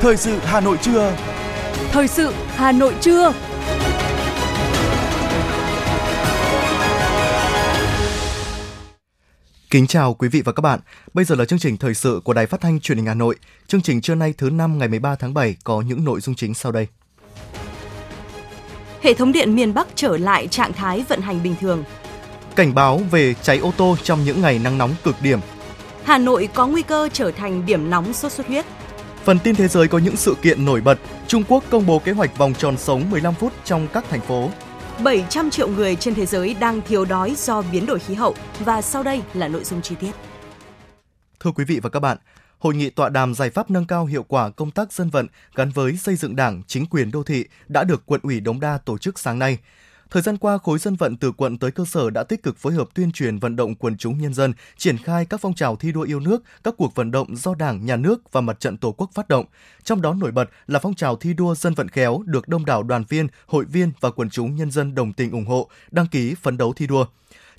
Thời sự Hà Nội trưa. Thời sự Hà Nội trưa. Kính chào quý vị và các bạn. Bây giờ là chương trình thời sự của Đài Phát thanh Truyền hình Hà Nội. Chương trình trưa nay thứ năm ngày 13 tháng 7 có những nội dung chính sau đây. Hệ thống điện miền Bắc trở lại trạng thái vận hành bình thường. Cảnh báo về cháy ô tô trong những ngày nắng nóng cực điểm. Hà Nội có nguy cơ trở thành điểm nóng sốt xuất huyết. Phần tin thế giới có những sự kiện nổi bật. Trung Quốc công bố kế hoạch vòng tròn sống 15 phút trong các thành phố. 700 triệu người trên thế giới đang thiếu đói do biến đổi khí hậu và sau đây là nội dung chi tiết. Thưa quý vị và các bạn, Hội nghị tọa đàm giải pháp nâng cao hiệu quả công tác dân vận gắn với xây dựng Đảng, chính quyền đô thị đã được quận ủy Đống Đa tổ chức sáng nay. Thời gian qua, khối dân vận từ quận tới cơ sở đã tích cực phối hợp tuyên truyền vận động quần chúng nhân dân, triển khai các phong trào thi đua yêu nước, các cuộc vận động do Đảng, Nhà nước và Mặt trận Tổ quốc phát động. Trong đó nổi bật là phong trào thi đua dân vận khéo được đông đảo đoàn viên, hội viên và quần chúng nhân dân đồng tình ủng hộ, đăng ký phấn đấu thi đua.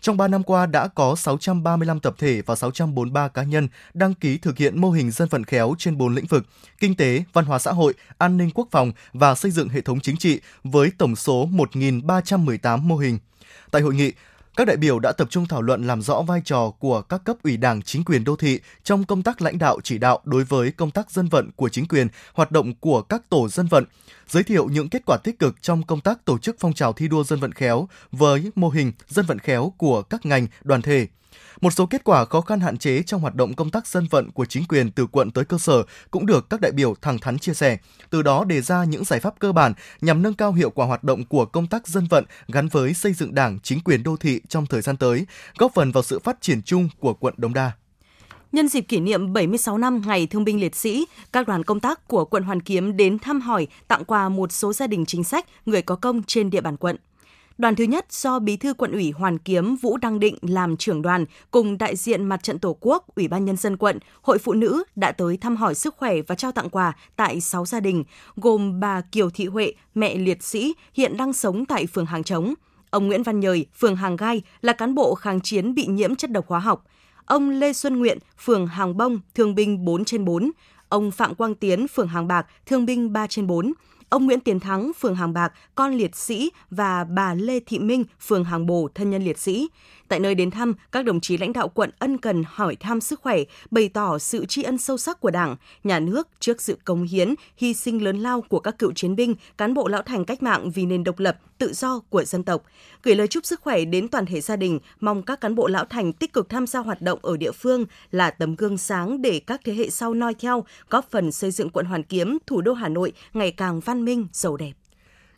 Trong 3 năm qua đã có 635 tập thể và 643 cá nhân đăng ký thực hiện mô hình dân vận khéo trên 4 lĩnh vực: kinh tế, văn hóa xã hội, an ninh quốc phòng và xây dựng hệ thống chính trị với tổng số 1.318 mô hình. Tại hội nghị, các đại biểu đã tập trung thảo luận làm rõ vai trò của các cấp ủy Đảng, chính quyền đô thị trong công tác lãnh đạo chỉ đạo đối với công tác dân vận của chính quyền, hoạt động của các tổ dân vận, giới thiệu những kết quả tích cực trong công tác tổ chức phong trào thi đua dân vận khéo với mô hình dân vận khéo của các ngành, đoàn thể. Một số kết quả khó khăn hạn chế trong hoạt động công tác dân vận của chính quyền từ quận tới cơ sở cũng được các đại biểu thẳng thắn chia sẻ, từ đó đề ra những giải pháp cơ bản nhằm nâng cao hiệu quả hoạt động của công tác dân vận gắn với xây dựng Đảng, chính quyền đô thị trong thời gian tới, góp phần vào sự phát triển chung của quận Đống Đa. Nhân dịp kỷ niệm 76 năm Ngày Thương binh Liệt sĩ, các đoàn công tác của quận Hoàn Kiếm đến thăm hỏi, tặng quà một số gia đình chính sách, người có công trên địa bàn quận. Đoàn thứ nhất do Bí thư quận ủy Hoàn Kiếm Vũ Đăng Định làm trưởng đoàn cùng đại diện Mặt trận Tổ quốc, Ủy ban Nhân dân quận, Hội Phụ Nữ đã tới thăm hỏi sức khỏe và trao tặng quà tại 6 gia đình, gồm bà Kiều Thị Huệ, mẹ liệt sĩ, hiện đang sống tại phường Hàng Trống. Ông Nguyễn Văn Nhời, phường Hàng Gai, là cán bộ kháng chiến bị nhiễm chất độc hóa học. Ông Lê Xuân Nguyện, phường Hàng Bông, thương binh 4 trên 4. Ông Phạm Quang Tiến, phường Hàng Bạc, thương binh 3 trên 4 ông Nguyễn Tiến Thắng, phường Hàng Bạc, con liệt sĩ và bà Lê Thị Minh, phường Hàng Bồ, thân nhân liệt sĩ. Tại nơi đến thăm, các đồng chí lãnh đạo quận ân cần hỏi thăm sức khỏe, bày tỏ sự tri ân sâu sắc của Đảng, nhà nước trước sự công hiến, hy sinh lớn lao của các cựu chiến binh, cán bộ lão thành cách mạng vì nền độc lập, tự do của dân tộc. Gửi lời chúc sức khỏe đến toàn thể gia đình, mong các cán bộ lão thành tích cực tham gia hoạt động ở địa phương là tấm gương sáng để các thế hệ sau noi theo, góp phần xây dựng quận Hoàn Kiếm, thủ đô Hà Nội ngày càng văn minh, giàu đẹp.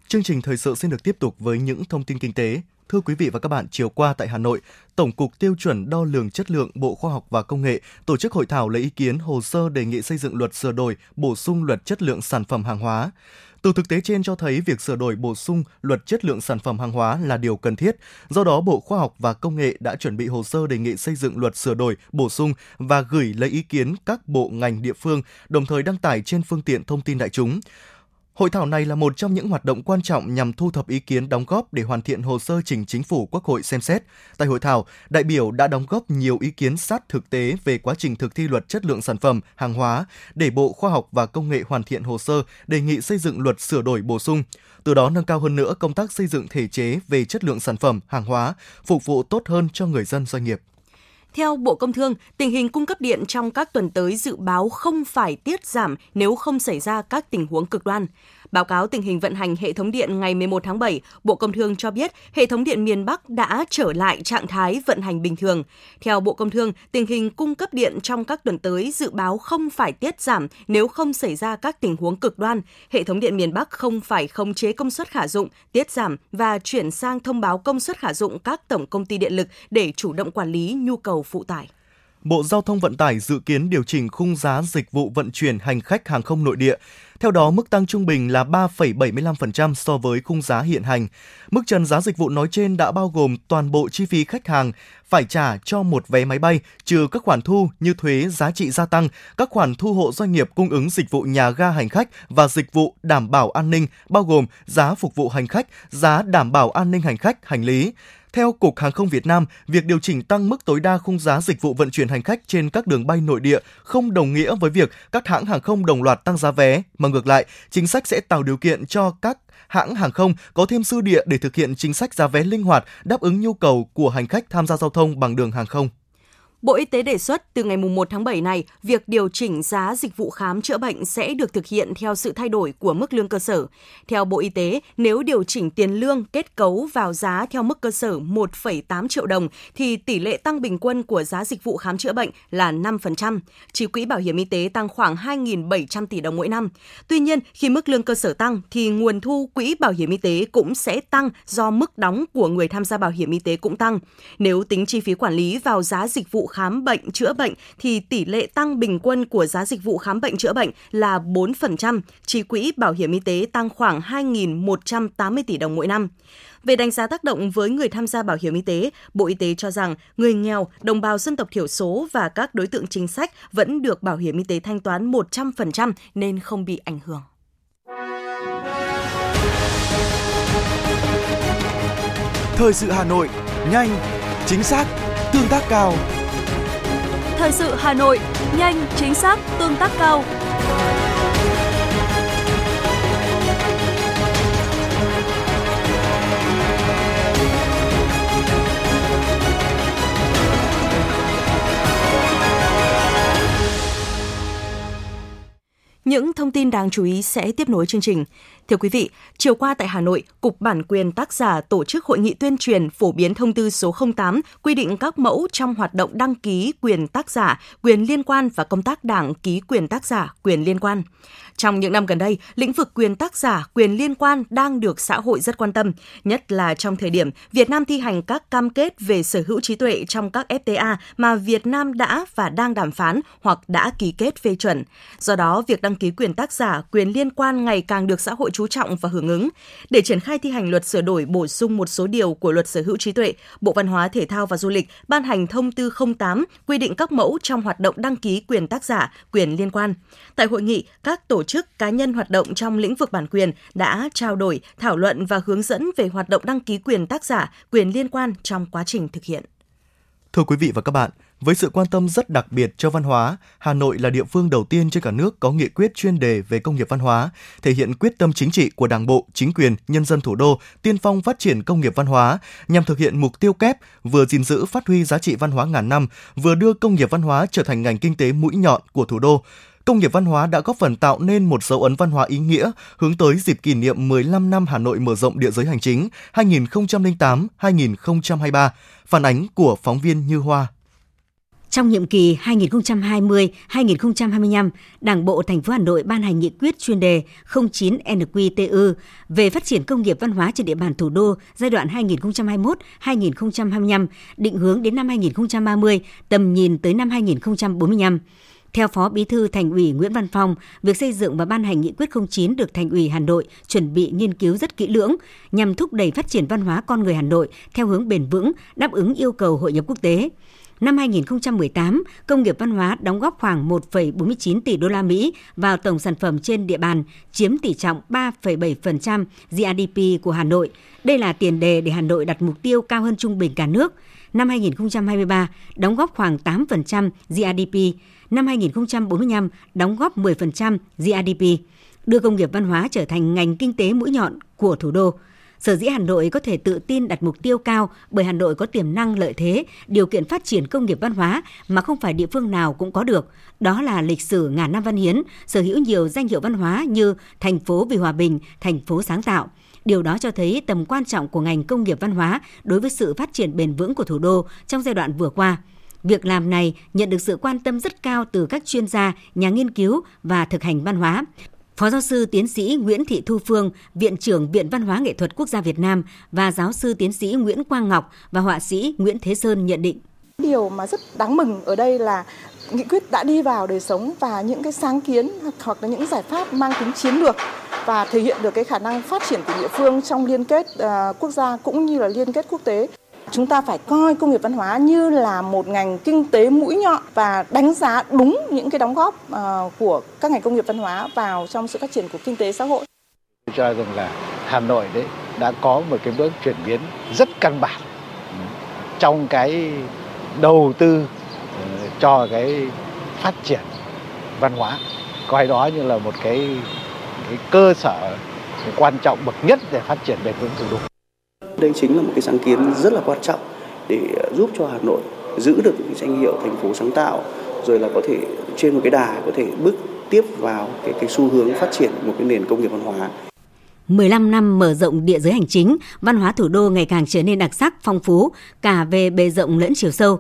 Chương trình thời sự xin được tiếp tục với những thông tin kinh tế. Thưa quý vị và các bạn, chiều qua tại Hà Nội, Tổng cục Tiêu chuẩn Đo lường Chất lượng Bộ Khoa học và Công nghệ tổ chức hội thảo lấy ý kiến hồ sơ đề nghị xây dựng luật sửa đổi, bổ sung luật chất lượng sản phẩm hàng hóa. Từ thực tế trên cho thấy việc sửa đổi bổ sung luật chất lượng sản phẩm hàng hóa là điều cần thiết. Do đó, Bộ Khoa học và Công nghệ đã chuẩn bị hồ sơ đề nghị xây dựng luật sửa đổi, bổ sung và gửi lấy ý kiến các bộ ngành địa phương, đồng thời đăng tải trên phương tiện thông tin đại chúng. Hội thảo này là một trong những hoạt động quan trọng nhằm thu thập ý kiến đóng góp để hoàn thiện hồ sơ trình chính phủ Quốc hội xem xét. Tại hội thảo, đại biểu đã đóng góp nhiều ý kiến sát thực tế về quá trình thực thi luật chất lượng sản phẩm, hàng hóa để Bộ Khoa học và Công nghệ hoàn thiện hồ sơ đề nghị xây dựng luật sửa đổi bổ sung, từ đó nâng cao hơn nữa công tác xây dựng thể chế về chất lượng sản phẩm, hàng hóa, phục vụ tốt hơn cho người dân doanh nghiệp. Theo Bộ Công Thương, tình hình cung cấp điện trong các tuần tới dự báo không phải tiết giảm nếu không xảy ra các tình huống cực đoan. Báo cáo tình hình vận hành hệ thống điện ngày 11 tháng 7, Bộ Công Thương cho biết hệ thống điện miền Bắc đã trở lại trạng thái vận hành bình thường. Theo Bộ Công Thương, tình hình cung cấp điện trong các tuần tới dự báo không phải tiết giảm nếu không xảy ra các tình huống cực đoan. Hệ thống điện miền Bắc không phải khống chế công suất khả dụng, tiết giảm và chuyển sang thông báo công suất khả dụng các tổng công ty điện lực để chủ động quản lý nhu cầu phụ tải. Bộ Giao thông Vận tải dự kiến điều chỉnh khung giá dịch vụ vận chuyển hành khách hàng không nội địa. Theo đó, mức tăng trung bình là 3,75% so với khung giá hiện hành. Mức trần giá dịch vụ nói trên đã bao gồm toàn bộ chi phí khách hàng phải trả cho một vé máy bay, trừ các khoản thu như thuế giá trị gia tăng, các khoản thu hộ doanh nghiệp cung ứng dịch vụ nhà ga hành khách và dịch vụ đảm bảo an ninh, bao gồm giá phục vụ hành khách, giá đảm bảo an ninh hành khách, hành lý. Theo Cục Hàng không Việt Nam, việc điều chỉnh tăng mức tối đa khung giá dịch vụ vận chuyển hành khách trên các đường bay nội địa không đồng nghĩa với việc các hãng hàng không đồng loạt tăng giá vé, mà ngược lại, chính sách sẽ tạo điều kiện cho các hãng hàng không có thêm dư địa để thực hiện chính sách giá vé linh hoạt đáp ứng nhu cầu của hành khách tham gia giao thông bằng đường hàng không. Bộ Y tế đề xuất từ ngày 1 tháng 7 này, việc điều chỉnh giá dịch vụ khám chữa bệnh sẽ được thực hiện theo sự thay đổi của mức lương cơ sở. Theo Bộ Y tế, nếu điều chỉnh tiền lương kết cấu vào giá theo mức cơ sở 1,8 triệu đồng thì tỷ lệ tăng bình quân của giá dịch vụ khám chữa bệnh là 5%. Chi quỹ bảo hiểm y tế tăng khoảng 2.700 tỷ đồng mỗi năm. Tuy nhiên, khi mức lương cơ sở tăng thì nguồn thu quỹ bảo hiểm y tế cũng sẽ tăng do mức đóng của người tham gia bảo hiểm y tế cũng tăng. Nếu tính chi phí quản lý vào giá dịch vụ khám bệnh chữa bệnh thì tỷ lệ tăng bình quân của giá dịch vụ khám bệnh chữa bệnh là 4%, chi quỹ bảo hiểm y tế tăng khoảng 2.180 tỷ đồng mỗi năm. Về đánh giá tác động với người tham gia bảo hiểm y tế, Bộ Y tế cho rằng người nghèo, đồng bào dân tộc thiểu số và các đối tượng chính sách vẫn được bảo hiểm y tế thanh toán 100% nên không bị ảnh hưởng. Thời sự Hà Nội, nhanh, chính xác, tương tác cao. Thời sự Hà Nội, nhanh, chính xác, tương tác cao. Những thông tin đáng chú ý sẽ tiếp nối chương trình. Thưa quý vị, chiều qua tại Hà Nội, Cục Bản quyền tác giả tổ chức hội nghị tuyên truyền phổ biến thông tư số 08 quy định các mẫu trong hoạt động đăng ký quyền tác giả, quyền liên quan và công tác đảng ký quyền tác giả, quyền liên quan. Trong những năm gần đây, lĩnh vực quyền tác giả, quyền liên quan đang được xã hội rất quan tâm, nhất là trong thời điểm Việt Nam thi hành các cam kết về sở hữu trí tuệ trong các FTA mà Việt Nam đã và đang đàm phán hoặc đã ký kết phê chuẩn. Do đó, việc đăng ký quyền tác giả, quyền liên quan ngày càng được xã hội chú trọng và hưởng ứng. Để triển khai thi hành luật sửa đổi bổ sung một số điều của luật sở hữu trí tuệ, Bộ Văn hóa, Thể thao và Du lịch ban hành thông tư 08 quy định các mẫu trong hoạt động đăng ký quyền tác giả, quyền liên quan. Tại hội nghị, các tổ chức cá nhân hoạt động trong lĩnh vực bản quyền đã trao đổi, thảo luận và hướng dẫn về hoạt động đăng ký quyền tác giả, quyền liên quan trong quá trình thực hiện. Thưa quý vị và các bạn, với sự quan tâm rất đặc biệt cho văn hóa, Hà Nội là địa phương đầu tiên trên cả nước có nghị quyết chuyên đề về công nghiệp văn hóa, thể hiện quyết tâm chính trị của Đảng bộ, chính quyền, nhân dân thủ đô tiên phong phát triển công nghiệp văn hóa nhằm thực hiện mục tiêu kép vừa gìn giữ phát huy giá trị văn hóa ngàn năm, vừa đưa công nghiệp văn hóa trở thành ngành kinh tế mũi nhọn của thủ đô, công nghiệp văn hóa đã góp phần tạo nên một dấu ấn văn hóa ý nghĩa hướng tới dịp kỷ niệm 15 năm Hà Nội mở rộng địa giới hành chính 2008-2023. Phản ánh của phóng viên Như Hoa. Trong nhiệm kỳ 2020-2025, Đảng bộ thành phố Hà Nội ban hành nghị quyết chuyên đề 09 NQTU về phát triển công nghiệp văn hóa trên địa bàn thủ đô giai đoạn 2021-2025, định hướng đến năm 2030, tầm nhìn tới năm 2045. Theo Phó Bí thư Thành ủy Nguyễn Văn Phong, việc xây dựng và ban hành nghị quyết 09 được Thành ủy Hà Nội chuẩn bị nghiên cứu rất kỹ lưỡng nhằm thúc đẩy phát triển văn hóa con người Hà Nội theo hướng bền vững, đáp ứng yêu cầu hội nhập quốc tế. Năm 2018, công nghiệp văn hóa đóng góp khoảng 1,49 tỷ đô la Mỹ vào tổng sản phẩm trên địa bàn, chiếm tỷ trọng 3,7% GDP của Hà Nội. Đây là tiền đề để Hà Nội đặt mục tiêu cao hơn trung bình cả nước. Năm 2023, đóng góp khoảng 8% GDP năm 2045 đóng góp 10% GDP, đưa công nghiệp văn hóa trở thành ngành kinh tế mũi nhọn của thủ đô. Sở dĩ Hà Nội có thể tự tin đặt mục tiêu cao bởi Hà Nội có tiềm năng lợi thế, điều kiện phát triển công nghiệp văn hóa mà không phải địa phương nào cũng có được. Đó là lịch sử ngàn năm văn hiến, sở hữu nhiều danh hiệu văn hóa như thành phố vì hòa bình, thành phố sáng tạo. Điều đó cho thấy tầm quan trọng của ngành công nghiệp văn hóa đối với sự phát triển bền vững của thủ đô trong giai đoạn vừa qua. Việc làm này nhận được sự quan tâm rất cao từ các chuyên gia, nhà nghiên cứu và thực hành văn hóa. Phó giáo sư tiến sĩ Nguyễn Thị Thu Phương, Viện trưởng Viện Văn hóa Nghệ thuật Quốc gia Việt Nam và giáo sư tiến sĩ Nguyễn Quang Ngọc và họa sĩ Nguyễn Thế Sơn nhận định. Điều mà rất đáng mừng ở đây là nghị quyết đã đi vào đời sống và những cái sáng kiến hoặc là những giải pháp mang tính chiến lược và thể hiện được cái khả năng phát triển của địa phương trong liên kết uh, quốc gia cũng như là liên kết quốc tế. Chúng ta phải coi công nghiệp văn hóa như là một ngành kinh tế mũi nhọn và đánh giá đúng những cái đóng góp uh, của các ngành công nghiệp văn hóa vào trong sự phát triển của kinh tế xã hội. Tôi cho rằng là Hà Nội đấy đã có một cái bước chuyển biến rất căn bản ừ, trong cái đầu tư ừ, cho cái phát triển văn hóa coi đó như là một cái cái cơ sở quan trọng bậc nhất để phát triển bền vững thủ đô. Đây chính là một cái sáng kiến rất là quan trọng để giúp cho Hà Nội giữ được cái danh hiệu thành phố sáng tạo rồi là có thể trên một cái đà có thể bước tiếp vào cái cái xu hướng phát triển một cái nền công nghiệp văn hóa. 15 năm mở rộng địa giới hành chính, văn hóa thủ đô ngày càng trở nên đặc sắc, phong phú, cả về bề rộng lẫn chiều sâu.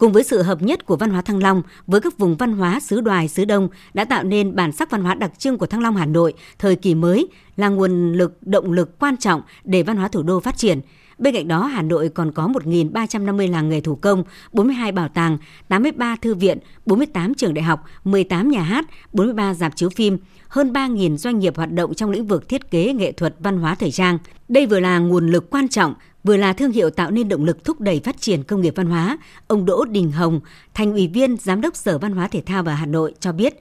Cùng với sự hợp nhất của văn hóa Thăng Long với các vùng văn hóa xứ đoài, xứ đông đã tạo nên bản sắc văn hóa đặc trưng của Thăng Long Hà Nội thời kỳ mới là nguồn lực, động lực quan trọng để văn hóa thủ đô phát triển. Bên cạnh đó, Hà Nội còn có 1.350 làng nghề thủ công, 42 bảo tàng, 83 thư viện, 48 trường đại học, 18 nhà hát, 43 dạp chiếu phim, hơn 3.000 doanh nghiệp hoạt động trong lĩnh vực thiết kế, nghệ thuật, văn hóa, thời trang. Đây vừa là nguồn lực quan trọng, vừa là thương hiệu tạo nên động lực thúc đẩy phát triển công nghiệp văn hóa. Ông Đỗ Đình Hồng, thành ủy viên, giám đốc Sở Văn hóa Thể thao và Hà Nội cho biết,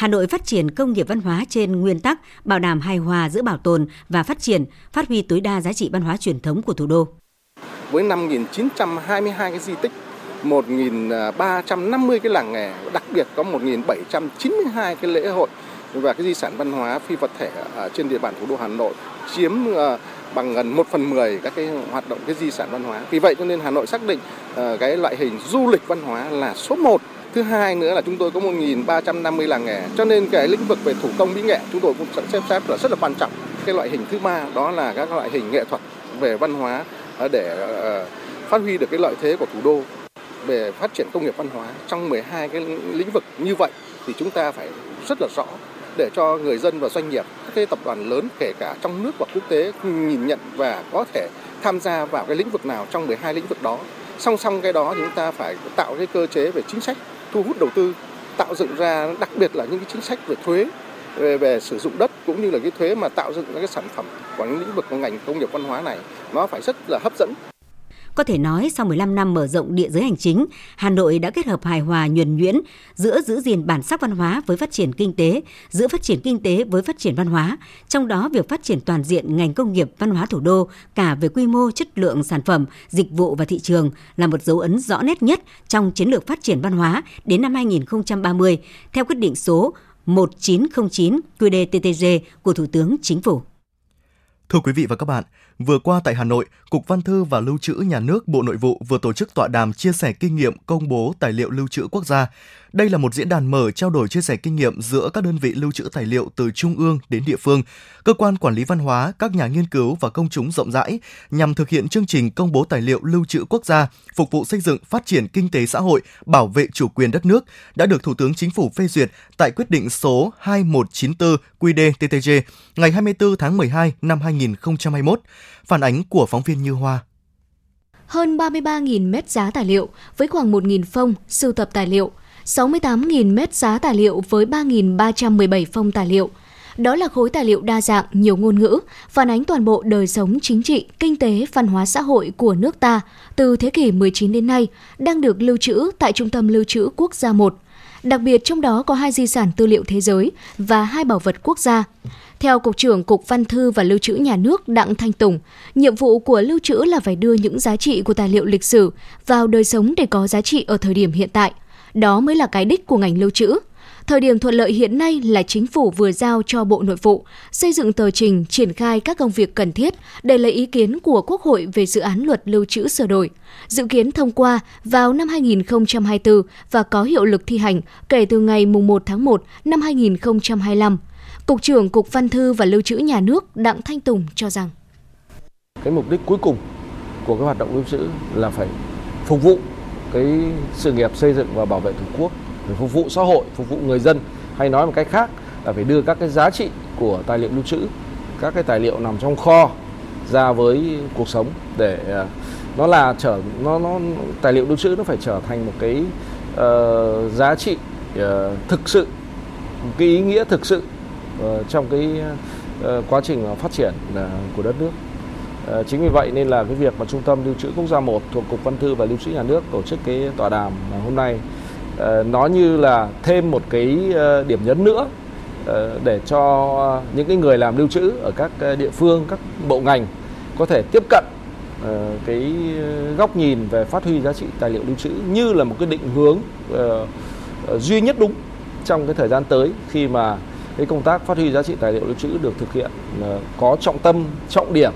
Hà Nội phát triển công nghiệp văn hóa trên nguyên tắc bảo đảm hài hòa giữa bảo tồn và phát triển, phát huy tối đa giá trị văn hóa truyền thống của thủ đô. Với 5.922 cái di tích, 1.350 cái làng nghề, đặc biệt có 1.792 cái lễ hội và cái di sản văn hóa phi vật thể ở trên địa bàn thủ đô Hà Nội chiếm ờ, bằng gần 1 phần 10 các cái hoạt động cái di sản văn hóa. Vì vậy cho nên Hà Nội xác định ờ, cái loại hình du lịch văn hóa là số 1 Thứ hai nữa là chúng tôi có 1.350 làng nghề, cho nên cái lĩnh vực về thủ công mỹ nghệ chúng tôi cũng xem xét là rất là quan trọng. Cái loại hình thứ ba đó là các loại hình nghệ thuật về văn hóa ờ, để ờ, phát huy được cái lợi thế của thủ đô về phát triển công nghiệp văn hóa trong 12 cái lĩnh vực như vậy thì chúng ta phải rất là rõ để cho người dân và doanh nghiệp, các cái tập đoàn lớn kể cả trong nước và quốc tế nhìn nhận và có thể tham gia vào cái lĩnh vực nào trong 12 lĩnh vực đó. Song song cái đó chúng ta phải tạo cái cơ chế về chính sách thu hút đầu tư, tạo dựng ra đặc biệt là những cái chính sách về thuế về, về sử dụng đất cũng như là cái thuế mà tạo dựng các cái sản phẩm của những lĩnh vực của ngành công nghiệp văn hóa này nó phải rất là hấp dẫn có thể nói, sau 15 năm mở rộng địa giới hành chính, Hà Nội đã kết hợp hài hòa nhuần nhuyễn giữa giữ gìn bản sắc văn hóa với phát triển kinh tế, giữa phát triển kinh tế với phát triển văn hóa. Trong đó, việc phát triển toàn diện ngành công nghiệp văn hóa thủ đô cả về quy mô, chất lượng sản phẩm, dịch vụ và thị trường là một dấu ấn rõ nét nhất trong chiến lược phát triển văn hóa đến năm 2030 theo quyết định số 1909 QĐ-TTG của Thủ tướng Chính phủ. Thưa quý vị và các bạn, Vừa qua tại Hà Nội, Cục Văn thư và Lưu trữ Nhà nước Bộ Nội vụ vừa tổ chức tọa đàm chia sẻ kinh nghiệm công bố tài liệu lưu trữ quốc gia. Đây là một diễn đàn mở trao đổi chia sẻ kinh nghiệm giữa các đơn vị lưu trữ tài liệu từ trung ương đến địa phương, cơ quan quản lý văn hóa, các nhà nghiên cứu và công chúng rộng rãi nhằm thực hiện chương trình công bố tài liệu lưu trữ quốc gia, phục vụ xây dựng phát triển kinh tế xã hội, bảo vệ chủ quyền đất nước đã được Thủ tướng Chính phủ phê duyệt tại quyết định số 2194 QĐ-TTG ngày 24 tháng 12 năm 2021. Phản ánh của phóng viên Như Hoa hơn 33.000 mét giá tài liệu với khoảng 1.000 phong sưu tập tài liệu, 68.000 mét giá tài liệu với 3.317 phong tài liệu. Đó là khối tài liệu đa dạng, nhiều ngôn ngữ, phản ánh toàn bộ đời sống chính trị, kinh tế, văn hóa xã hội của nước ta từ thế kỷ 19 đến nay đang được lưu trữ tại Trung tâm Lưu trữ Quốc gia 1. Đặc biệt trong đó có hai di sản tư liệu thế giới và hai bảo vật quốc gia. Theo Cục trưởng Cục Văn thư và Lưu trữ Nhà nước Đặng Thanh Tùng, nhiệm vụ của lưu trữ là phải đưa những giá trị của tài liệu lịch sử vào đời sống để có giá trị ở thời điểm hiện tại – đó mới là cái đích của ngành lưu trữ. Thời điểm thuận lợi hiện nay là chính phủ vừa giao cho Bộ Nội vụ xây dựng tờ trình triển khai các công việc cần thiết để lấy ý kiến của Quốc hội về dự án luật lưu trữ sửa đổi, dự kiến thông qua vào năm 2024 và có hiệu lực thi hành kể từ ngày 1 tháng 1 năm 2025. Cục trưởng Cục Văn thư và Lưu trữ Nhà nước Đặng Thanh Tùng cho rằng. Cái mục đích cuối cùng của cái hoạt động lưu trữ là phải phục vụ cái sự nghiệp xây dựng và bảo vệ tổ quốc phải phục vụ xã hội phục vụ người dân hay nói một cách khác là phải đưa các cái giá trị của tài liệu lưu trữ các cái tài liệu nằm trong kho ra với cuộc sống để à, nó là trở nó nó tài liệu lưu trữ nó phải trở thành một cái uh, giá trị uh, thực sự một cái ý nghĩa thực sự uh, trong cái uh, quá trình phát triển uh, của đất nước. Uh, chính vì vậy nên là cái việc mà Trung tâm Lưu trữ Quốc gia 1 thuộc Cục Văn thư và Lưu trữ Nhà nước tổ chức cái tọa đàm hôm nay Ờ, nó như là thêm một cái ờ, điểm nhấn nữa ờ, để cho những cái người làm lưu trữ ở các địa phương, các bộ ngành có thể tiếp cận cái góc nhìn về phát huy giá trị tài liệu lưu trữ như là một cái định hướng duy nhất đúng trong cái thời gian tới khi mà cái công tác phát huy giá trị tài liệu lưu trữ được thực hiện có trọng tâm trọng điểm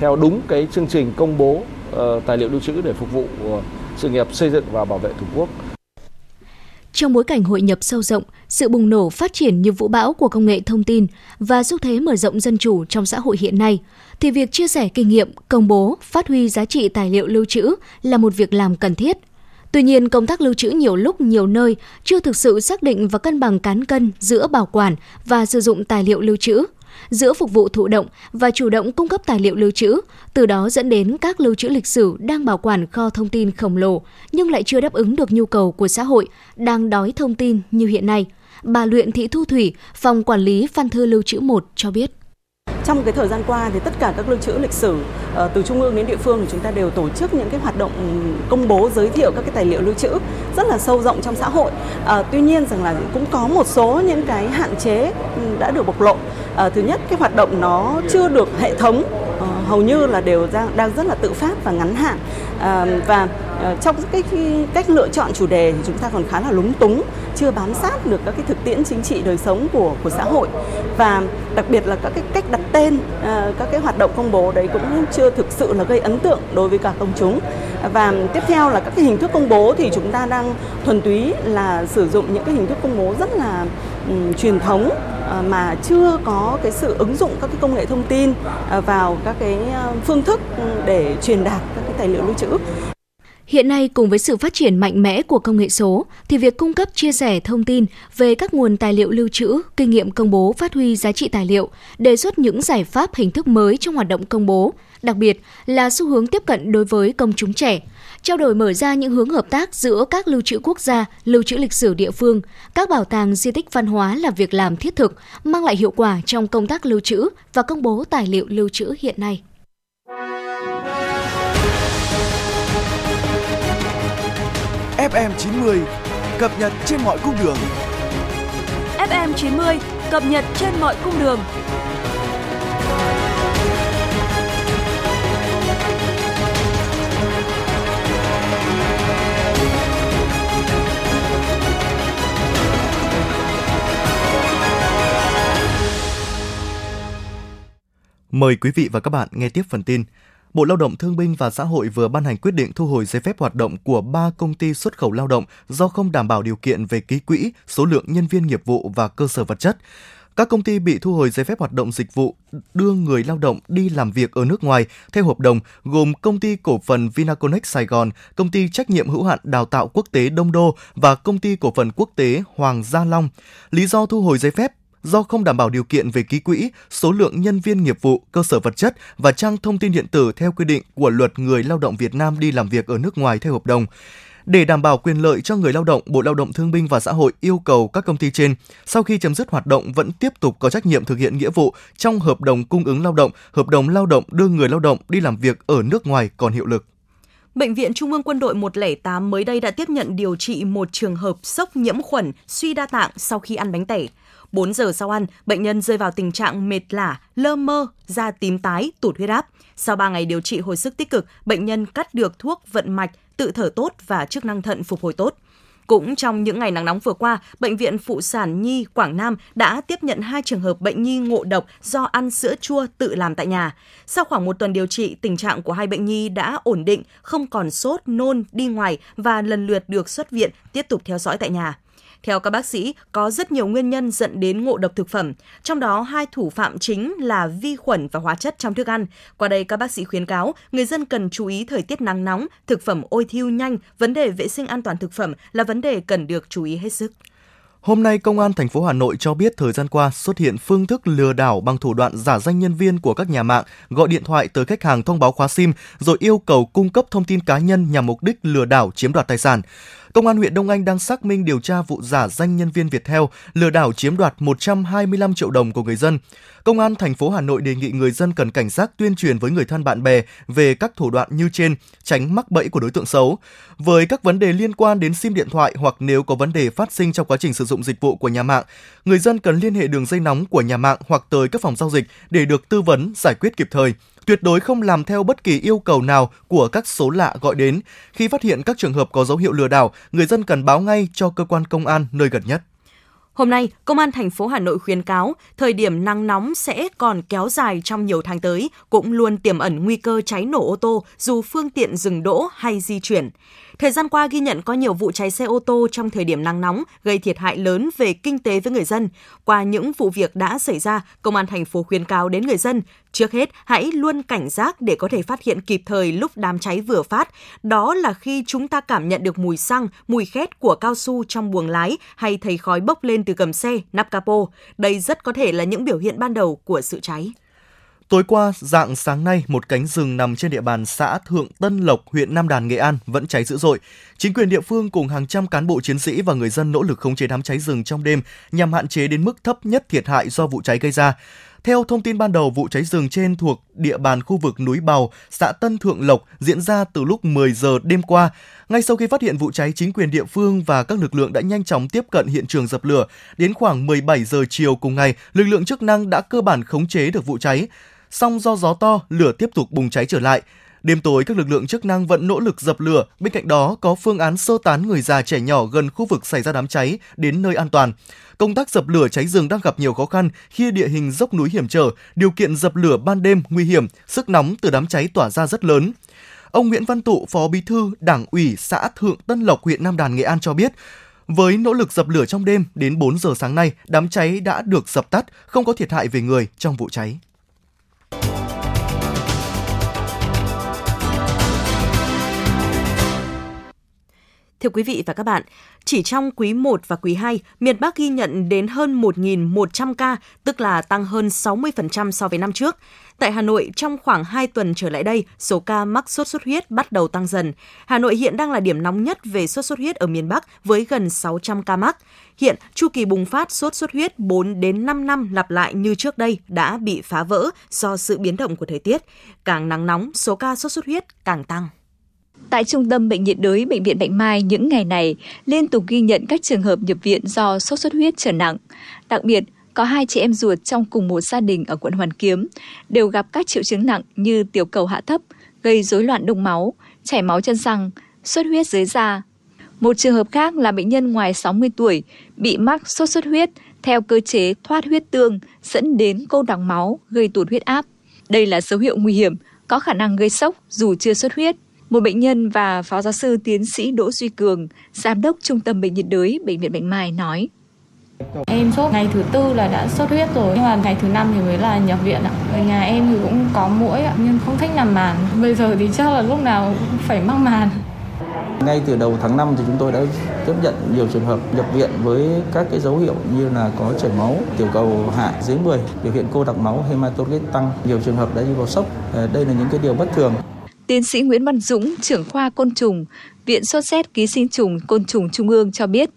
theo đúng cái chương trình công bố tài liệu lưu trữ để phục vụ sự nghiệp xây dựng và bảo vệ Tổ quốc. Trong bối cảnh hội nhập sâu rộng, sự bùng nổ phát triển như vũ bão của công nghệ thông tin và xu thế mở rộng dân chủ trong xã hội hiện nay, thì việc chia sẻ kinh nghiệm, công bố, phát huy giá trị tài liệu lưu trữ là một việc làm cần thiết. Tuy nhiên, công tác lưu trữ nhiều lúc nhiều nơi chưa thực sự xác định và cân bằng cán cân giữa bảo quản và sử dụng tài liệu lưu trữ, giữa phục vụ thụ động và chủ động cung cấp tài liệu lưu trữ, từ đó dẫn đến các lưu trữ lịch sử đang bảo quản kho thông tin khổng lồ nhưng lại chưa đáp ứng được nhu cầu của xã hội đang đói thông tin như hiện nay. Bà Luyện Thị Thu Thủy, Phòng Quản lý Văn thư Lưu trữ 1 cho biết. Trong cái thời gian qua thì tất cả các lưu trữ lịch sử ờ, từ trung ương đến địa phương thì chúng ta đều tổ chức những cái hoạt động ừ, công bố giới thiệu các cái tài liệu lưu trữ rất là sâu rộng trong xã hội. À, tuy nhiên rằng là cũng có một số những cái hạn chế ừ, đã được bộc lộ. À, thứ nhất cái hoạt động nó chưa được hệ thống hầu như là đều đang, đang rất là tự phát và ngắn hạn à, và ờ, trong cái cách lựa chọn chủ đề thì chúng ta còn khá là lúng túng chưa bám sát được các cái thực tiễn chính trị đời sống của của xã hội. Và đặc biệt là các cái cách đặt tên ờ, các cái hoạt động công bố đấy cũng chưa thực sự là gây ấn tượng đối với cả công chúng. Và tiếp theo là các cái hình thức công bố thì chúng ta đang thuần túy là sử dụng những cái hình thức công bố rất là um, truyền thống Ờ, mà chưa có cái sự ứng dụng các cái công nghệ thông tin ờ, vào các cái ờ, phương thức ừ, để truyền đạt các cái tài liệu lưu trữ. Hiện nay cùng với sự phát triển mạnh mẽ của công nghệ số thì việc cung cấp chia sẻ thông tin về các nguồn tài liệu lưu trữ, kinh nghiệm công bố phát huy giá trị tài liệu, đề xuất những giải pháp hình thức mới trong hoạt động công bố, đặc biệt là xu hướng tiếp cận đối với công chúng trẻ trao đổi mở ra những hướng hợp tác giữa các lưu trữ quốc gia, lưu trữ lịch sử địa phương, các bảo tàng di tích văn hóa là việc làm thiết thực, mang lại hiệu quả trong công tác lưu trữ và công bố tài liệu lưu trữ hiện nay. FM 90 cập nhật trên mọi cung đường. FM 90 cập nhật trên mọi cung đường. Mời quý vị và các bạn nghe tiếp phần tin. Bộ Lao động Thương binh và Xã hội vừa ban hành quyết định thu hồi giấy phép hoạt động của 3 công ty xuất khẩu lao động do không đảm bảo điều kiện về ký quỹ, số lượng nhân viên nghiệp vụ và cơ sở vật chất. Các công ty bị thu hồi giấy phép hoạt động dịch vụ đưa người lao động đi làm việc ở nước ngoài theo hợp đồng gồm công ty cổ phần Vinaconex Sài Gòn, công ty trách nhiệm hữu hạn đào tạo quốc tế Đông Đô và công ty cổ phần quốc tế Hoàng Gia Long. Lý do thu hồi giấy phép do không đảm bảo điều kiện về ký quỹ, số lượng nhân viên nghiệp vụ, cơ sở vật chất và trang thông tin điện tử theo quy định của luật người lao động Việt Nam đi làm việc ở nước ngoài theo hợp đồng. Để đảm bảo quyền lợi cho người lao động, Bộ Lao động Thương binh và Xã hội yêu cầu các công ty trên sau khi chấm dứt hoạt động vẫn tiếp tục có trách nhiệm thực hiện nghĩa vụ trong hợp đồng cung ứng lao động, hợp đồng lao động đưa người lao động đi làm việc ở nước ngoài còn hiệu lực. Bệnh viện Trung ương Quân đội 108 mới đây đã tiếp nhận điều trị một trường hợp sốc nhiễm khuẩn, suy đa tạng sau khi ăn bánh tẻ. 4 giờ sau ăn, bệnh nhân rơi vào tình trạng mệt lả, lơ mơ, da tím tái, tụt huyết áp. Sau 3 ngày điều trị hồi sức tích cực, bệnh nhân cắt được thuốc vận mạch, tự thở tốt và chức năng thận phục hồi tốt. Cũng trong những ngày nắng nóng vừa qua, Bệnh viện Phụ sản Nhi Quảng Nam đã tiếp nhận hai trường hợp bệnh nhi ngộ độc do ăn sữa chua tự làm tại nhà. Sau khoảng một tuần điều trị, tình trạng của hai bệnh nhi đã ổn định, không còn sốt, nôn, đi ngoài và lần lượt được xuất viện, tiếp tục theo dõi tại nhà. Theo các bác sĩ, có rất nhiều nguyên nhân dẫn đến ngộ độc thực phẩm, trong đó hai thủ phạm chính là vi khuẩn và hóa chất trong thức ăn. Qua đây, các bác sĩ khuyến cáo người dân cần chú ý thời tiết nắng nóng, thực phẩm ôi thiêu nhanh, vấn đề vệ sinh an toàn thực phẩm là vấn đề cần được chú ý hết sức. Hôm nay, Công an thành phố Hà Nội cho biết thời gian qua xuất hiện phương thức lừa đảo bằng thủ đoạn giả danh nhân viên của các nhà mạng, gọi điện thoại tới khách hàng thông báo khóa SIM rồi yêu cầu cung cấp thông tin cá nhân nhằm mục đích lừa đảo chiếm đoạt tài sản. Công an huyện Đông Anh đang xác minh điều tra vụ giả danh nhân viên Viettel lừa đảo chiếm đoạt 125 triệu đồng của người dân. Công an thành phố Hà Nội đề nghị người dân cần cảnh giác tuyên truyền với người thân bạn bè về các thủ đoạn như trên, tránh mắc bẫy của đối tượng xấu. Với các vấn đề liên quan đến sim điện thoại hoặc nếu có vấn đề phát sinh trong quá trình sử dụng dịch vụ của nhà mạng, người dân cần liên hệ đường dây nóng của nhà mạng hoặc tới các phòng giao dịch để được tư vấn giải quyết kịp thời tuyệt đối không làm theo bất kỳ yêu cầu nào của các số lạ gọi đến. Khi phát hiện các trường hợp có dấu hiệu lừa đảo, người dân cần báo ngay cho cơ quan công an nơi gần nhất. Hôm nay, Công an thành phố Hà Nội khuyến cáo thời điểm nắng nóng sẽ còn kéo dài trong nhiều tháng tới, cũng luôn tiềm ẩn nguy cơ cháy nổ ô tô dù phương tiện dừng đỗ hay di chuyển. Thời gian qua ghi nhận có nhiều vụ cháy xe ô tô trong thời điểm nắng nóng gây thiệt hại lớn về kinh tế với người dân. Qua những vụ việc đã xảy ra, Công an thành phố khuyến cáo đến người dân, trước hết hãy luôn cảnh giác để có thể phát hiện kịp thời lúc đám cháy vừa phát. Đó là khi chúng ta cảm nhận được mùi xăng, mùi khét của cao su trong buồng lái hay thấy khói bốc lên từ gầm xe, nắp capo. Đây rất có thể là những biểu hiện ban đầu của sự cháy. Tối qua, dạng sáng nay, một cánh rừng nằm trên địa bàn xã Thượng Tân Lộc, huyện Nam Đàn, Nghệ An vẫn cháy dữ dội. Chính quyền địa phương cùng hàng trăm cán bộ chiến sĩ và người dân nỗ lực khống chế đám cháy rừng trong đêm nhằm hạn chế đến mức thấp nhất thiệt hại do vụ cháy gây ra. Theo thông tin ban đầu, vụ cháy rừng trên thuộc địa bàn khu vực núi Bào, xã Tân Thượng Lộc diễn ra từ lúc 10 giờ đêm qua. Ngay sau khi phát hiện vụ cháy, chính quyền địa phương và các lực lượng đã nhanh chóng tiếp cận hiện trường dập lửa. Đến khoảng 17 giờ chiều cùng ngày, lực lượng chức năng đã cơ bản khống chế được vụ cháy song do gió to, lửa tiếp tục bùng cháy trở lại. Đêm tối, các lực lượng chức năng vẫn nỗ lực dập lửa, bên cạnh đó có phương án sơ tán người già trẻ nhỏ gần khu vực xảy ra đám cháy đến nơi an toàn. Công tác dập lửa cháy rừng đang gặp nhiều khó khăn khi địa hình dốc núi hiểm trở, điều kiện dập lửa ban đêm nguy hiểm, sức nóng từ đám cháy tỏa ra rất lớn. Ông Nguyễn Văn Tụ, Phó Bí thư Đảng ủy xã Thượng Tân Lộc, huyện Nam Đàn, Nghệ An cho biết, với nỗ lực dập lửa trong đêm đến 4 giờ sáng nay, đám cháy đã được dập tắt, không có thiệt hại về người trong vụ cháy. Thưa quý vị và các bạn, chỉ trong quý 1 và quý 2, miền Bắc ghi nhận đến hơn 1.100 ca, tức là tăng hơn 60% so với năm trước. Tại Hà Nội, trong khoảng 2 tuần trở lại đây, số ca mắc sốt xuất huyết bắt đầu tăng dần. Hà Nội hiện đang là điểm nóng nhất về sốt xuất huyết ở miền Bắc với gần 600 ca mắc. Hiện, chu kỳ bùng phát sốt xuất huyết 4 đến 5 năm lặp lại như trước đây đã bị phá vỡ do sự biến động của thời tiết. Càng nắng nóng, số ca sốt xuất huyết càng tăng. Tại Trung tâm Bệnh nhiệt đới Bệnh viện Bạch Mai những ngày này liên tục ghi nhận các trường hợp nhập viện do sốt xuất huyết trở nặng. Đặc biệt, có hai chị em ruột trong cùng một gia đình ở quận Hoàn Kiếm đều gặp các triệu chứng nặng như tiểu cầu hạ thấp, gây rối loạn đông máu, chảy máu chân răng, xuất huyết dưới da. Một trường hợp khác là bệnh nhân ngoài 60 tuổi bị mắc sốt xuất huyết theo cơ chế thoát huyết tương dẫn đến cô đọng máu gây tụt huyết áp. Đây là dấu hiệu nguy hiểm, có khả năng gây sốc dù chưa xuất huyết. Một bệnh nhân và Phó giáo sư tiến sĩ Đỗ Duy Cường, Giám đốc Trung tâm Bệnh nhiệt đới Bệnh viện Bạch Mai nói. Em sốt ngày thứ tư là đã sốt huyết rồi nhưng mà ngày thứ năm thì mới là nhập viện ạ. Ở nhà em thì cũng có mũi ạ nhưng không thích nằm màn. Bây giờ thì chắc là lúc nào cũng phải mắc màn. Ngay từ đầu tháng 5 thì chúng tôi đã tiếp nhận nhiều trường hợp nhập viện với các cái dấu hiệu như là có chảy máu, tiểu cầu hạ dưới 10, biểu hiện cô đặc máu, hematocrit tăng, nhiều trường hợp đã đi vào sốc. Ờ, đây là những cái điều bất thường. Tiến sĩ Nguyễn Văn Dũng, trưởng khoa côn trùng, Viện sốt xét ký sinh trùng côn trùng Trung ương cho biết,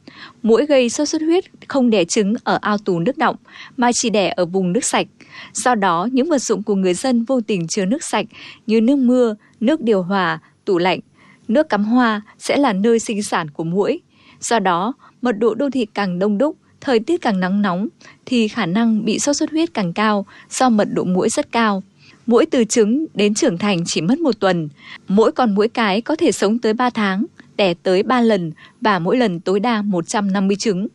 mũi gây sốt xuất huyết không đẻ trứng ở ao tù nước động mà chỉ đẻ ở vùng nước sạch. Do đó, những vật dụng của người dân vô tình chứa nước sạch như nước mưa, nước điều hòa, tủ lạnh, nước cắm hoa sẽ là nơi sinh sản của mũi. Do đó, mật độ đô thị càng đông đúc, thời tiết càng nắng nóng thì khả năng bị sốt xuất huyết càng cao do mật độ mũi rất cao. Mũi từ trứng đến trưởng thành chỉ mất một tuần. Mỗi con mũi cái có thể sống tới 3 tháng, đẻ tới 3 lần và mỗi lần tối đa 150 trứng.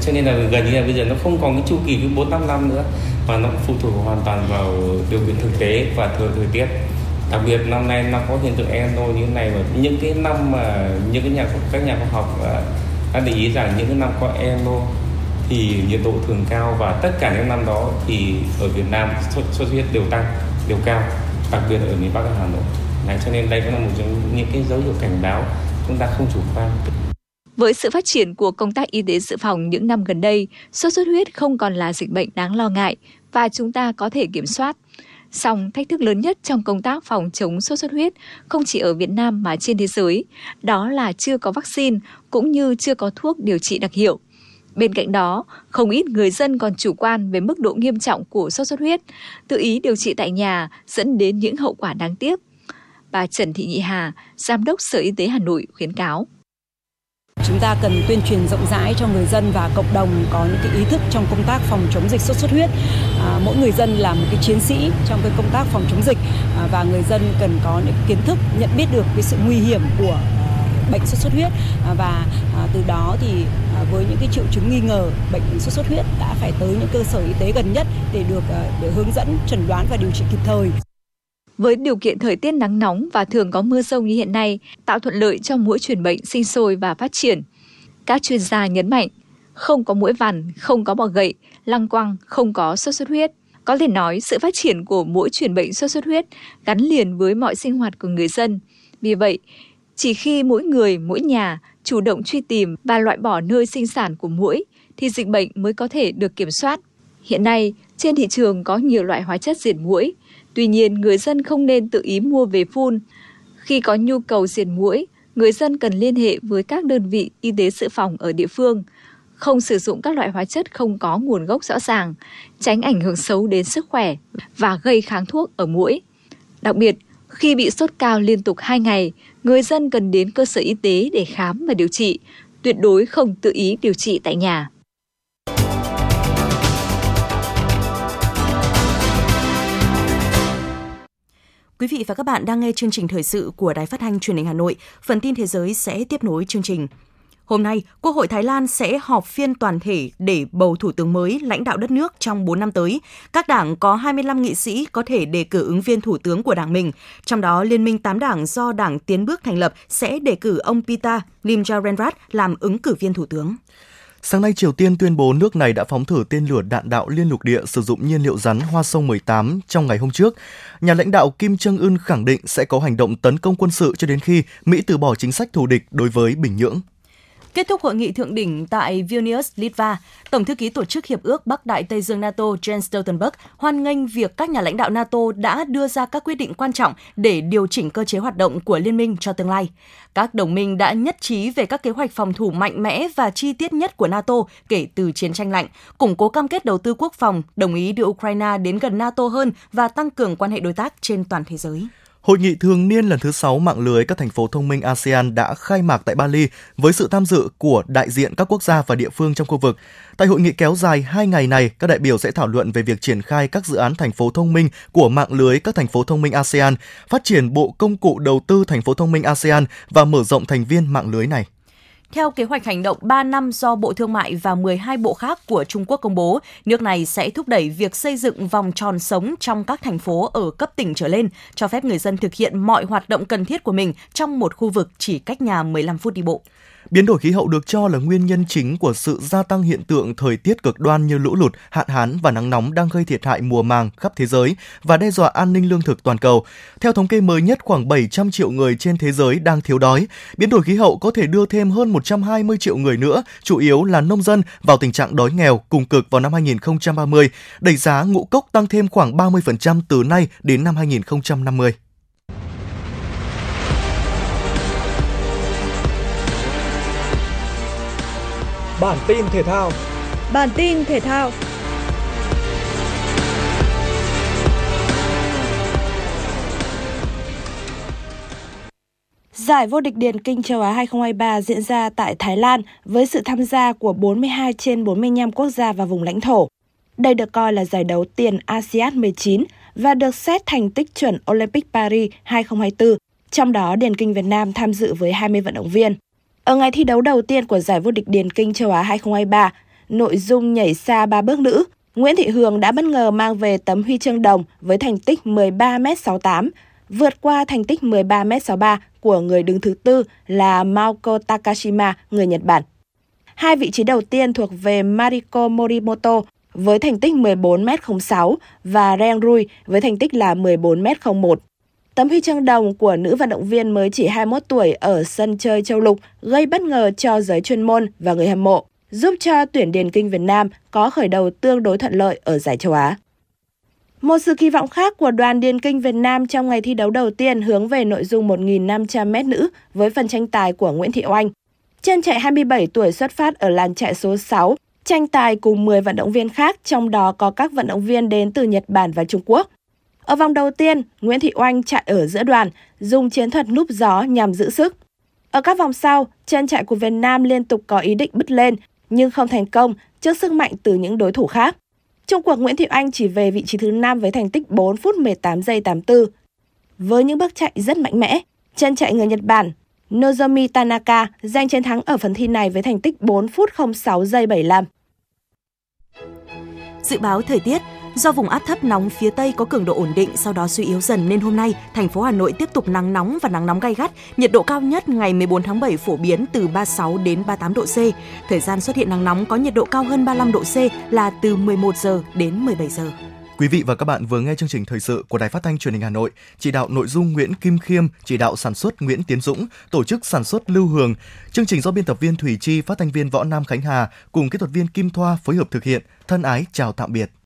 Cho nên là gần như là bây giờ nó không còn cái chu kỳ cứ 4 5 năm nữa mà nó phụ thuộc hoàn toàn vào điều kiện thực tế và thời thời tiết. Đặc biệt năm nay nó có hiện tượng El như thế này và những cái năm mà những cái nhà các nhà khoa học đã để ý rằng những cái năm có El thì nhiệt độ thường cao và tất cả những năm đó thì ở Việt Nam sốt xuất huyết đều tăng đều cao đặc biệt ở miền Bắc Hà Nội Đấy, cho nên đây cũng là một trong những cái dấu hiệu cảnh báo chúng ta không chủ quan với sự phát triển của công tác y tế dự phòng những năm gần đây, sốt xuất huyết không còn là dịch bệnh đáng lo ngại và chúng ta có thể kiểm soát. Song thách thức lớn nhất trong công tác phòng chống sốt xuất huyết không chỉ ở Việt Nam mà trên thế giới, đó là chưa có vaccine cũng như chưa có thuốc điều trị đặc hiệu. Bên cạnh đó, không ít người dân còn chủ quan về mức độ nghiêm trọng của sốt xuất huyết, tự ý điều trị tại nhà dẫn đến những hậu quả đáng tiếc. Bà Trần Thị Nhị Hà, Giám đốc Sở Y tế Hà Nội khuyến cáo. Chúng ta cần tuyên truyền rộng rãi cho người dân và cộng đồng có những cái ý thức trong công tác phòng chống dịch sốt xuất huyết. À, mỗi người dân là một cái chiến sĩ trong cái công tác phòng chống dịch à, và người dân cần có những kiến thức nhận biết được cái sự nguy hiểm của à, bệnh sốt xuất huyết à, và à, từ đó thì với những cái triệu chứng nghi ngờ bệnh sốt xuất huyết đã phải tới những cơ sở y tế gần nhất để được à, để hướng dẫn chẩn đoán và điều trị kịp thời. Với điều kiện thời tiết nắng nóng và thường có mưa rông như hiện nay, tạo thuận lợi cho mũi truyền bệnh sinh sôi và phát triển. Các chuyên gia nhấn mạnh, không có mũi vằn, không có bọ gậy, lăng quăng, không có sốt xuất huyết. Có thể nói sự phát triển của mũi truyền bệnh sốt xuất huyết gắn liền với mọi sinh hoạt của người dân. Vì vậy, chỉ khi mỗi người, mỗi nhà chủ động truy tìm và loại bỏ nơi sinh sản của mũi thì dịch bệnh mới có thể được kiểm soát. Hiện nay, trên thị trường có nhiều loại hóa chất diệt mũi, Tuy nhiên, người dân không nên tự ý mua về phun. Khi có nhu cầu diệt mũi, người dân cần liên hệ với các đơn vị y tế dự phòng ở địa phương, không sử dụng các loại hóa chất không có nguồn gốc rõ ràng, tránh ảnh hưởng xấu đến sức khỏe và gây kháng thuốc ở mũi. Đặc biệt, khi bị sốt cao liên tục 2 ngày, người dân cần đến cơ sở y tế để khám và điều trị, tuyệt đối không tự ý điều trị tại nhà. Quý vị và các bạn đang nghe chương trình thời sự của Đài Phát thanh Truyền hình Hà Nội. Phần tin thế giới sẽ tiếp nối chương trình. Hôm nay, Quốc hội Thái Lan sẽ họp phiên toàn thể để bầu thủ tướng mới lãnh đạo đất nước trong 4 năm tới. Các đảng có 25 nghị sĩ có thể đề cử ứng viên thủ tướng của đảng mình. Trong đó, Liên minh 8 đảng do Đảng Tiến bước thành lập sẽ đề cử ông Pita Limjarenrat làm ứng cử viên thủ tướng. Sáng nay, Triều Tiên tuyên bố nước này đã phóng thử tên lửa đạn đạo liên lục địa sử dụng nhiên liệu rắn Hoa Sông 18 trong ngày hôm trước. Nhà lãnh đạo Kim Jong-un khẳng định sẽ có hành động tấn công quân sự cho đến khi Mỹ từ bỏ chính sách thù địch đối với Bình Nhưỡng. Kết thúc hội nghị thượng đỉnh tại Vilnius, Litva, Tổng thư ký Tổ chức Hiệp ước Bắc Đại Tây Dương NATO Jens Stoltenberg hoan nghênh việc các nhà lãnh đạo NATO đã đưa ra các quyết định quan trọng để điều chỉnh cơ chế hoạt động của liên minh cho tương lai. Các đồng minh đã nhất trí về các kế hoạch phòng thủ mạnh mẽ và chi tiết nhất của NATO kể từ chiến tranh lạnh, củng cố cam kết đầu tư quốc phòng, đồng ý đưa Ukraine đến gần NATO hơn và tăng cường quan hệ đối tác trên toàn thế giới. Hội nghị thường niên lần thứ 6 mạng lưới các thành phố thông minh ASEAN đã khai mạc tại Bali với sự tham dự của đại diện các quốc gia và địa phương trong khu vực. Tại hội nghị kéo dài 2 ngày này, các đại biểu sẽ thảo luận về việc triển khai các dự án thành phố thông minh của mạng lưới các thành phố thông minh ASEAN, phát triển bộ công cụ đầu tư thành phố thông minh ASEAN và mở rộng thành viên mạng lưới này. Theo kế hoạch hành động 3 năm do Bộ Thương mại và 12 bộ khác của Trung Quốc công bố, nước này sẽ thúc đẩy việc xây dựng vòng tròn sống trong các thành phố ở cấp tỉnh trở lên, cho phép người dân thực hiện mọi hoạt động cần thiết của mình trong một khu vực chỉ cách nhà 15 phút đi bộ. Biến đổi khí hậu được cho là nguyên nhân chính của sự gia tăng hiện tượng thời tiết cực đoan như lũ lụt, hạn hán và nắng nóng đang gây thiệt hại mùa màng khắp thế giới và đe dọa an ninh lương thực toàn cầu. Theo thống kê mới nhất, khoảng 700 triệu người trên thế giới đang thiếu đói. Biến đổi khí hậu có thể đưa thêm hơn 120 triệu người nữa, chủ yếu là nông dân, vào tình trạng đói nghèo cùng cực vào năm 2030, đẩy giá ngũ cốc tăng thêm khoảng 30% từ nay đến năm 2050. Bản tin thể thao. Bản tin thể thao. Giải vô địch điền kinh châu Á 2023 diễn ra tại Thái Lan với sự tham gia của 42 trên 45 quốc gia và vùng lãnh thổ. Đây được coi là giải đấu tiền ASEAN 19 và được xét thành tích chuẩn Olympic Paris 2024, trong đó điền kinh Việt Nam tham dự với 20 vận động viên. Ở ngày thi đấu đầu tiên của giải vô địch điền kinh châu Á 2023, nội dung nhảy xa ba bước nữ, Nguyễn Thị Hường đã bất ngờ mang về tấm huy chương đồng với thành tích 13m68, vượt qua thành tích 13m63 của người đứng thứ tư là Maoko Takashima, người Nhật Bản. Hai vị trí đầu tiên thuộc về Mariko Morimoto với thành tích 14m06 và Ren Rui với thành tích là 14m01. Tấm huy chương đồng của nữ vận động viên mới chỉ 21 tuổi ở sân chơi châu lục gây bất ngờ cho giới chuyên môn và người hâm mộ, giúp cho tuyển điền kinh Việt Nam có khởi đầu tương đối thuận lợi ở giải châu Á. Một sự kỳ vọng khác của đoàn điền kinh Việt Nam trong ngày thi đấu đầu tiên hướng về nội dung 1.500m nữ với phần tranh tài của Nguyễn Thị Oanh. Chân chạy 27 tuổi xuất phát ở làn chạy số 6, tranh tài cùng 10 vận động viên khác, trong đó có các vận động viên đến từ Nhật Bản và Trung Quốc. Ở vòng đầu tiên, Nguyễn Thị Oanh chạy ở giữa đoàn, dùng chiến thuật núp gió nhằm giữ sức. Ở các vòng sau, chân chạy của Việt Nam liên tục có ý định bứt lên nhưng không thành công trước sức mạnh từ những đối thủ khác. Trung cuộc Nguyễn Thị Anh chỉ về vị trí thứ 5 với thành tích 4 phút 18 giây 84. Với những bước chạy rất mạnh mẽ, chân chạy người Nhật Bản Nozomi Tanaka giành chiến thắng ở phần thi này với thành tích 4 phút 06 giây 75. Dự báo thời tiết, Do vùng áp thấp nóng phía Tây có cường độ ổn định sau đó suy yếu dần nên hôm nay thành phố Hà Nội tiếp tục nắng nóng và nắng nóng gay gắt. Nhiệt độ cao nhất ngày 14 tháng 7 phổ biến từ 36 đến 38 độ C. Thời gian xuất hiện nắng nóng có nhiệt độ cao hơn 35 độ C là từ 11 giờ đến 17 giờ. Quý vị và các bạn vừa nghe chương trình thời sự của Đài Phát thanh Truyền hình Hà Nội, chỉ đạo nội dung Nguyễn Kim Khiêm, chỉ đạo sản xuất Nguyễn Tiến Dũng, tổ chức sản xuất Lưu Hường. Chương trình do biên tập viên Thủy Chi, phát thanh viên Võ Nam Khánh Hà cùng kỹ thuật viên Kim Thoa phối hợp thực hiện. Thân ái chào tạm biệt.